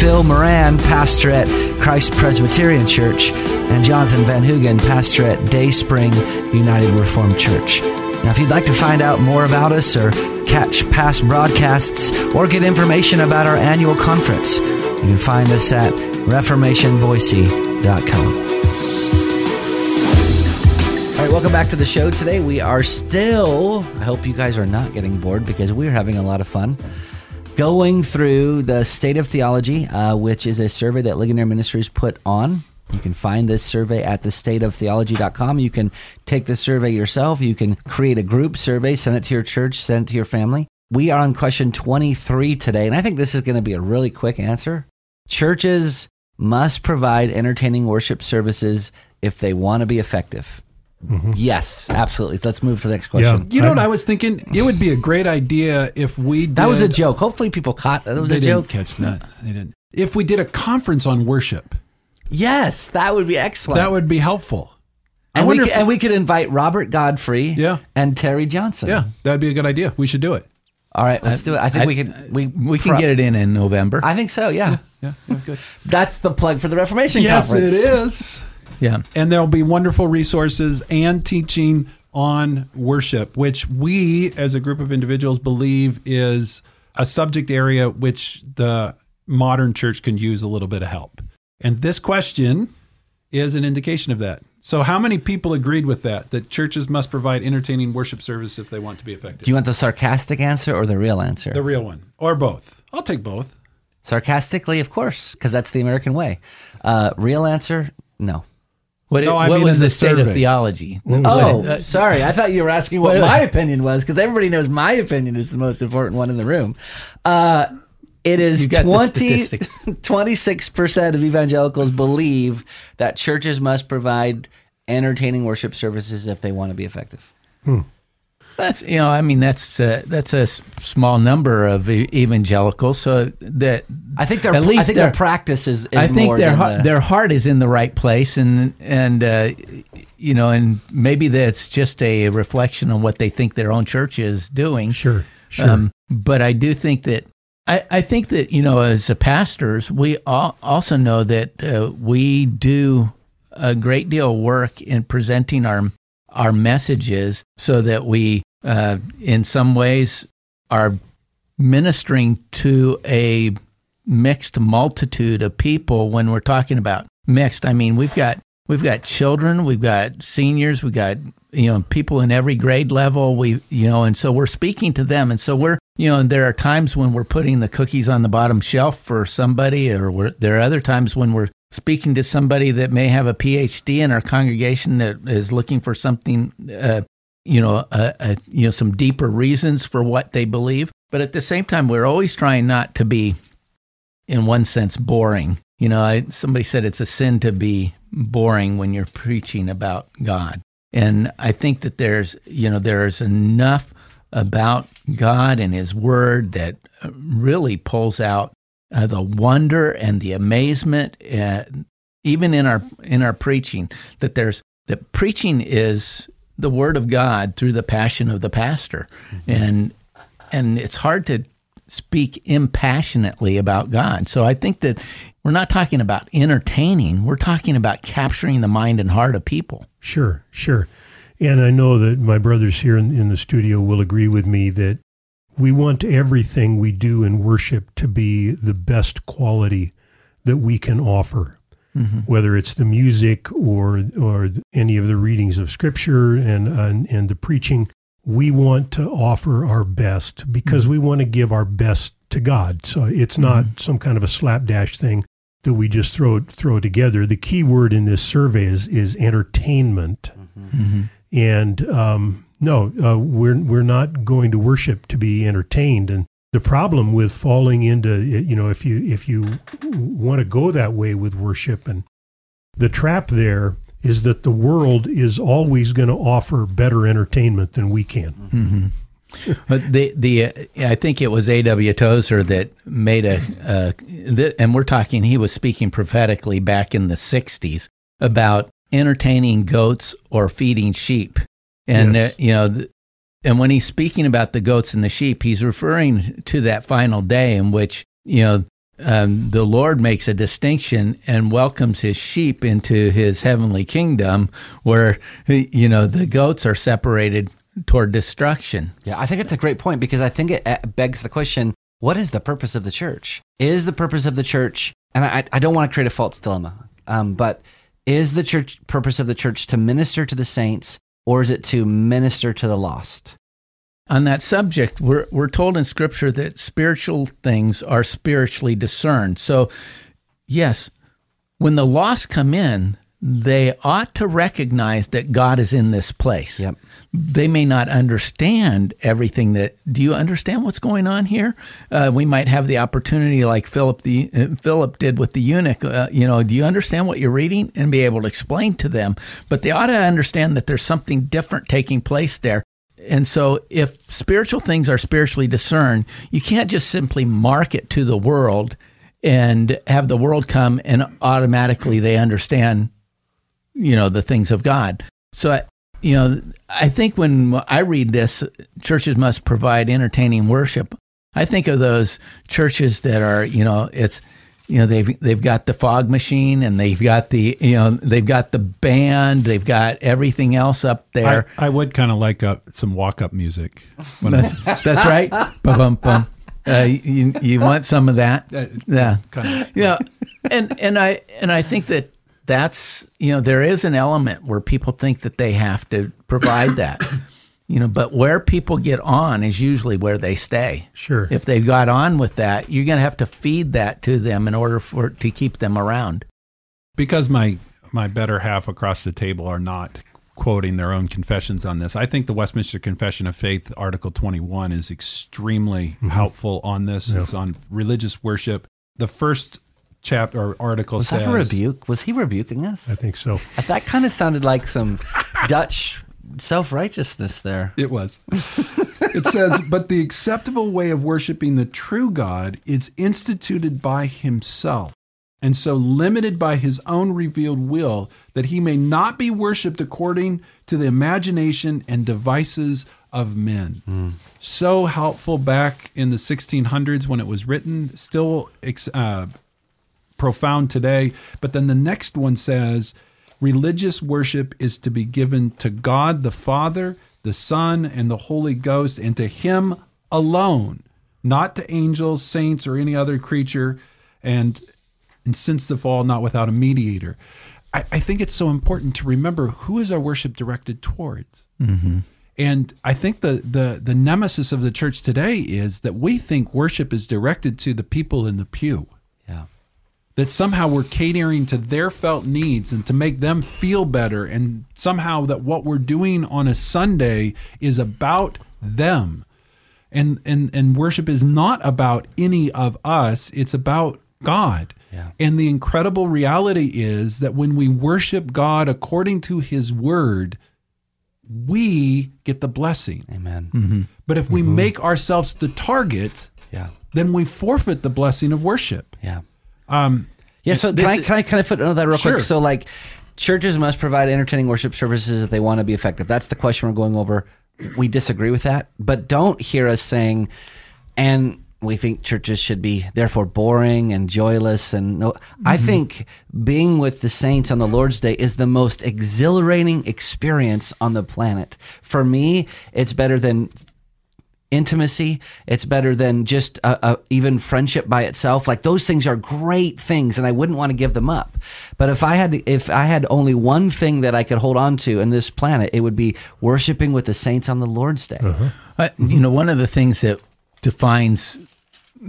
Phil Moran, pastor at Christ Presbyterian Church, and Jonathan Van Hugen, pastor at Day Spring United Reformed Church. Now, if you'd like to find out more about us or catch past broadcasts or get information about our annual conference, you can find us at reformationboise.com. All right, welcome back to the show. Today we are still, I hope you guys are not getting bored because we're having a lot of fun going through the State of Theology, uh, which is a survey that Ligonier Ministries put on. You can find this survey at thestateoftheology.com. You can take the survey yourself. You can create a group survey, send it to your church, send it to your family. We are on question 23 today, and I think this is going to be a really quick answer. Churches must provide entertaining worship services if they want to be effective. Mm-hmm. Yes, absolutely. So let's move to the next question. Yeah. You know what I was thinking? It would be a great idea if we did, That was a joke. Hopefully people caught that. That was they a didn't joke. catch that. They didn't. If we did a conference on worship, Yes, that would be excellent. that would be helpful. and, we could, if- and we could invite Robert Godfrey Yeah. and Terry Johnson. Yeah, that'd be a good idea. We should do it. All right, let's do it. I think I- we could we We can pro- get it in in November. I think so, yeah. Yeah, yeah good. That's the plug for the Reformation yes, Conference. it is. Yeah. And there'll be wonderful resources and teaching on worship, which we as a group of individuals believe is a subject area which the modern church can use a little bit of help. And this question is an indication of that. So, how many people agreed with that? That churches must provide entertaining worship service if they want to be effective? Do you want the sarcastic answer or the real answer? the real one, or both? I'll take both. Sarcastically, of course, because that's the American way. Uh, real answer, no. What, No, I what mean was the, the state survey. of theology? Oh, Uh, sorry. I thought you were asking what Wait, my opinion was because everybody knows my opinion is the most important one in the room. Uh, it is You 20, 26% of evangelicals believe that churches must provide entertaining worship services if they want to be effective. That's you know, I mean, that's uh, that's a small number of evangelicals. So that I think their At least I think their their- practice is, is I think their heart, the- their heart is in the right place, and and uh, you know, and maybe that's just a reflection on what they think their own church is doing. Sure, sure. Um, but I do think that I, I think that you know, as a pastors, we all also know that uh, we do a great deal of work in presenting our our messages so that we, uh, in some ways, are ministering to a mixed multitude of people. When we're talking about mixed, I mean we've got we've got children, we've got seniors, we've got you know people in every grade level. We you know, and so we're speaking to them, and so we're you know, and there are times when we're putting the cookies on the bottom shelf for somebody, or there are other times when we're speaking to somebody that may have a PhD in our congregation that is looking for something, uh, you know, you know, some deeper reasons for what they believe. But at the same time, we're always trying not to be, in one sense, boring. You know, I, somebody said it's a sin to be boring when you're preaching about God, and I think that there's, you know, there's enough about God and His Word that really pulls out uh, the wonder and the amazement, uh, even in our in our preaching, that there's that preaching is the Word of God through the passion of the pastor, and and it's hard to speak impassionately about God. So I think that we're not talking about entertaining; we're talking about capturing the mind and heart of people. Sure, sure. And I know that my brothers here in, in the studio will agree with me that we want everything we do in worship to be the best quality that we can offer, mm-hmm. whether it's the music or or any of the readings of Scripture and and, and the preaching. We want to offer our best because mm-hmm. we want to give our best to God. So it's not mm-hmm. some kind of a slapdash thing that we just throw throw together. The key word in this survey is is entertainment. And um, no, uh, we're we're not going to worship to be entertained. And the problem with falling into you know if you if you want to go that way with worship and the trap there is that the world is always going to offer better entertainment than we can. But the the uh, I think it was A.W. Tozer that made a, uh, th- and we're talking. He was speaking prophetically back in the '60s about entertaining goats or feeding sheep, and Yes. uh, you know, th- and when he's speaking about the goats and the sheep, he's referring to that final day in which you know um, the Lord makes a distinction and welcomes his sheep into his heavenly kingdom, where you know the goats are separated toward destruction. Yeah, I think it's a great point because I think it begs the question what is the purpose of the church? Is the purpose of the church, and I, I don't want to create a false dilemma, um, but is the church purpose of the church to minister to the saints or is it to minister to the lost? on that subject, we're, we're told in Scripture that spiritual things are spiritually discerned. So, yes, when the lost come in, they ought to recognize that God is in this place. Yep. They may not understand everything that. Do you understand what's going on here? Uh, we might have the opportunity, like Philip the uh, Philip did with the eunuch. Uh, you know, do you understand what you're reading, and be able to explain to them? But they ought to understand that there's something different taking place there. And so, if spiritual things are spiritually discerned, you can't just simply market to the world and have the world come and automatically they understand, you know, the things of God. So, I, you know, I think when I read this, churches must provide entertaining worship. I think of those churches that are, you know, it's, you know, they've they've got the fog machine and they've got the, you know, they've got the band, they've got everything else up there. I, I would kind of like uh, some walk up music. When That's, that's right. Bum, bum. Uh, you, you want some of that? Yeah. kind of, Yeah. And and I and I think that that's you know there is an element where people think that they have to provide that. You know, but where people get on is usually where they stay. Sure. If they've got on with that, you're going to have to feed that to them in order for to keep them around. because my my better half across the table are not quoting their own confessions on this. I think the Westminster Confession of Faith, Article 21, is extremely mm-hmm. helpful on this. It's on religious worship. The first chapter or article Was says that a rebuke? Was he rebuking us? I think so. That kind of sounded like some Dutch self righteousness there. It was. it says, but the acceptable way of worshiping the true God is instituted by himself, and so limited by his own revealed will that he may not be worshiped according to the imagination and devices of men. So helpful back in the 1600s when it was written, still uh, profound today. But then the next one says, religious worship is to be given to God the Father, the Son, and the Holy Ghost, and to Him alone, not to angels, saints, or any other creature. And, and since the fall, not without a mediator. I, I think it's so important to remember who is our worship directed towards. Mm-hmm. And I think the, the the nemesis of the church today is that we think worship is directed to the people in the pew. Yeah. That somehow we're catering to their felt needs and to make them feel better, and somehow that what we're doing on a Sunday is about them. And and and worship is not about any of us, it's about God. Yeah. And the incredible reality is that when we worship God according to his word, we get the blessing. Amen. But if we make ourselves the target, Yeah. then we forfeit the blessing of worship. Yeah. Um, Yeah, so can I, can I kind of foot into that real Sure. quick? So, like, churches must provide entertaining worship services if they want to be effective. That's the question we're going over. We disagree with that, but don't hear us saying, and we think churches should be therefore boring and joyless. And no, I mm-hmm. think being with the saints on the Lord's Day is the most exhilarating experience on the planet. For me, it's better than intimacy. It's better than just a, a, even friendship by itself. Like those things are great things, and I wouldn't want to give them up. But if I had if I had only one thing that I could hold on to in this planet, it would be worshiping with the saints on the Lord's Day. Uh-huh. Uh, you know, one of the things that defines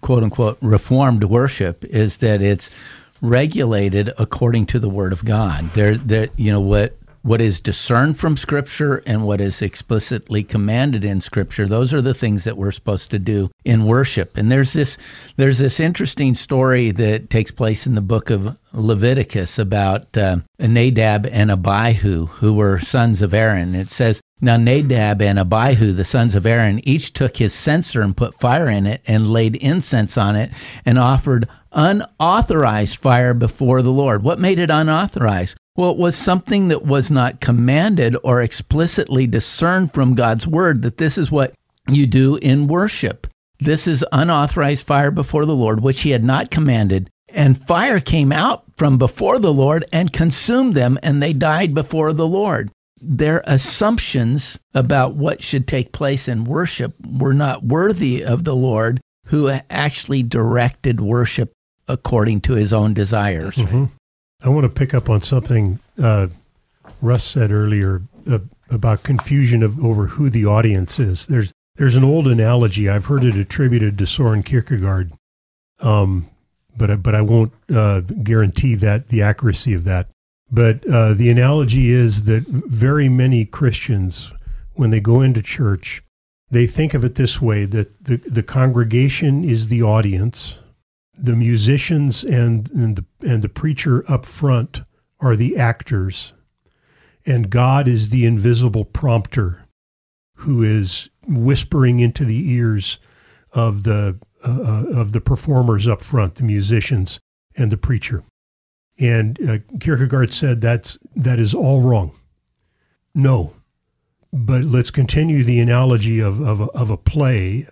quote unquote reformed worship is that it's regulated according to the word of God. There, there, you know, what what is discerned from Scripture and what is explicitly commanded in Scripture. Those are the things that we're supposed to do in worship. And there's this there's this interesting story that takes place in the book of Leviticus about uh, Nadab and Abihu, who were sons of Aaron. It says, now Nadab and Abihu, the sons of Aaron, each took his censer and put fire in it and laid incense on it and offered unauthorized fire before the Lord. What made it unauthorized? Well, it was something that was not commanded or explicitly discerned from God's word that this is what you do in worship. This is unauthorized fire before the Lord, which he had not commanded. And fire came out from before the Lord and consumed them, and they died before the Lord. Their assumptions about what should take place in worship were not worthy of the Lord, who actually directed worship according to his own desires. Mm-hmm. I want to pick up on something uh, Russ said earlier uh, about confusion of over who the audience is. There's there's an old analogy I've heard it attributed to Soren Kierkegaard, um, but but I won't uh, guarantee that the accuracy of that. But uh, the analogy is that very many Christians, when they go into church, they think of it this way: that the the congregation is the audience, the musicians and, and the and the preacher up front are the actors, and God is the invisible prompter, who is whispering into the ears of the uh, uh, of the performers up front, the musicians and the preacher. And uh, Kierkegaard said that's that is all wrong. No, but let's continue the analogy of of, of a play.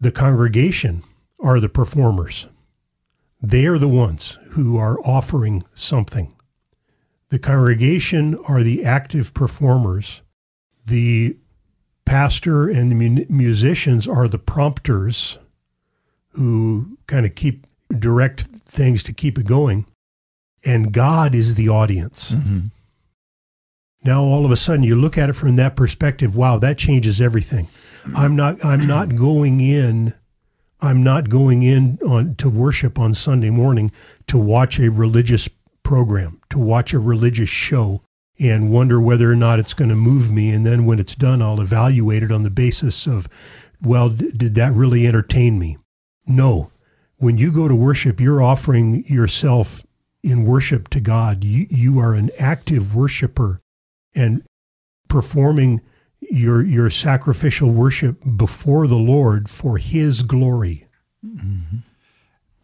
The congregation are the performers they are the ones who are offering something. The congregation are the active performers. The pastor and the musicians are the prompters who kind of keep direct things to keep it going. And God is the audience. Mm-hmm. Now all of a sudden you look at it from that perspective, wow, that changes everything. I'm not I'm not going in I'm not going in on to worship on Sunday morning to watch a religious program, to watch a religious show and wonder whether or not it's going to move me. And then when it's done, I'll evaluate it on the basis of, well, d- did that really entertain me? No. When you go to worship, you're offering yourself in worship to God. You, you are an active worshiper and performing your your sacrificial worship before the Lord for His glory. Mm-hmm.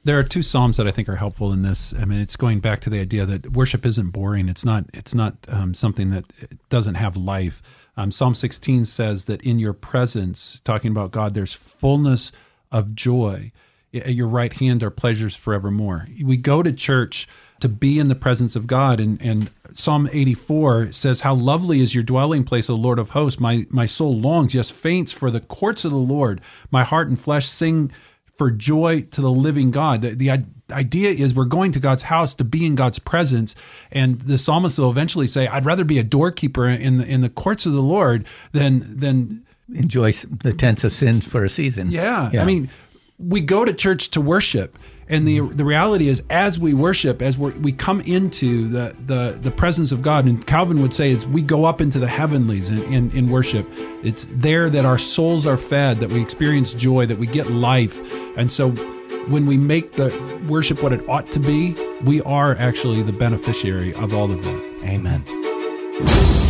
There are two psalms that I think are helpful in this. I mean, it's going back to the idea that worship isn't boring. It's not. It's not um, something that doesn't have life. Um, Psalm 16 says that in your presence, talking about God, there's fullness of joy. At your right hand are pleasures forevermore. We go to church to be in the presence of God. And, and Psalm 84 says, How lovely is your dwelling place, O Lord of hosts. My, my soul longs, yes, faints for the courts of the Lord. My heart and flesh sing for joy to the living God. The, the idea is we're going to God's house to be in God's presence. And the psalmist will eventually say, I'd rather be a doorkeeper in the, in the courts of the Lord than, than enjoy the tents of sin for a season. Yeah. yeah. I mean, we go to church to worship and the mm-hmm. the reality is, as we worship, as we we come into the, the the presence of God, and Calvin would say, is we go up into the heavenlies in, in, in worship. It's there that our souls are fed, that we experience joy, that we get life, and so when we make the worship what it ought to be, we are actually the beneficiary of all of that. Amen.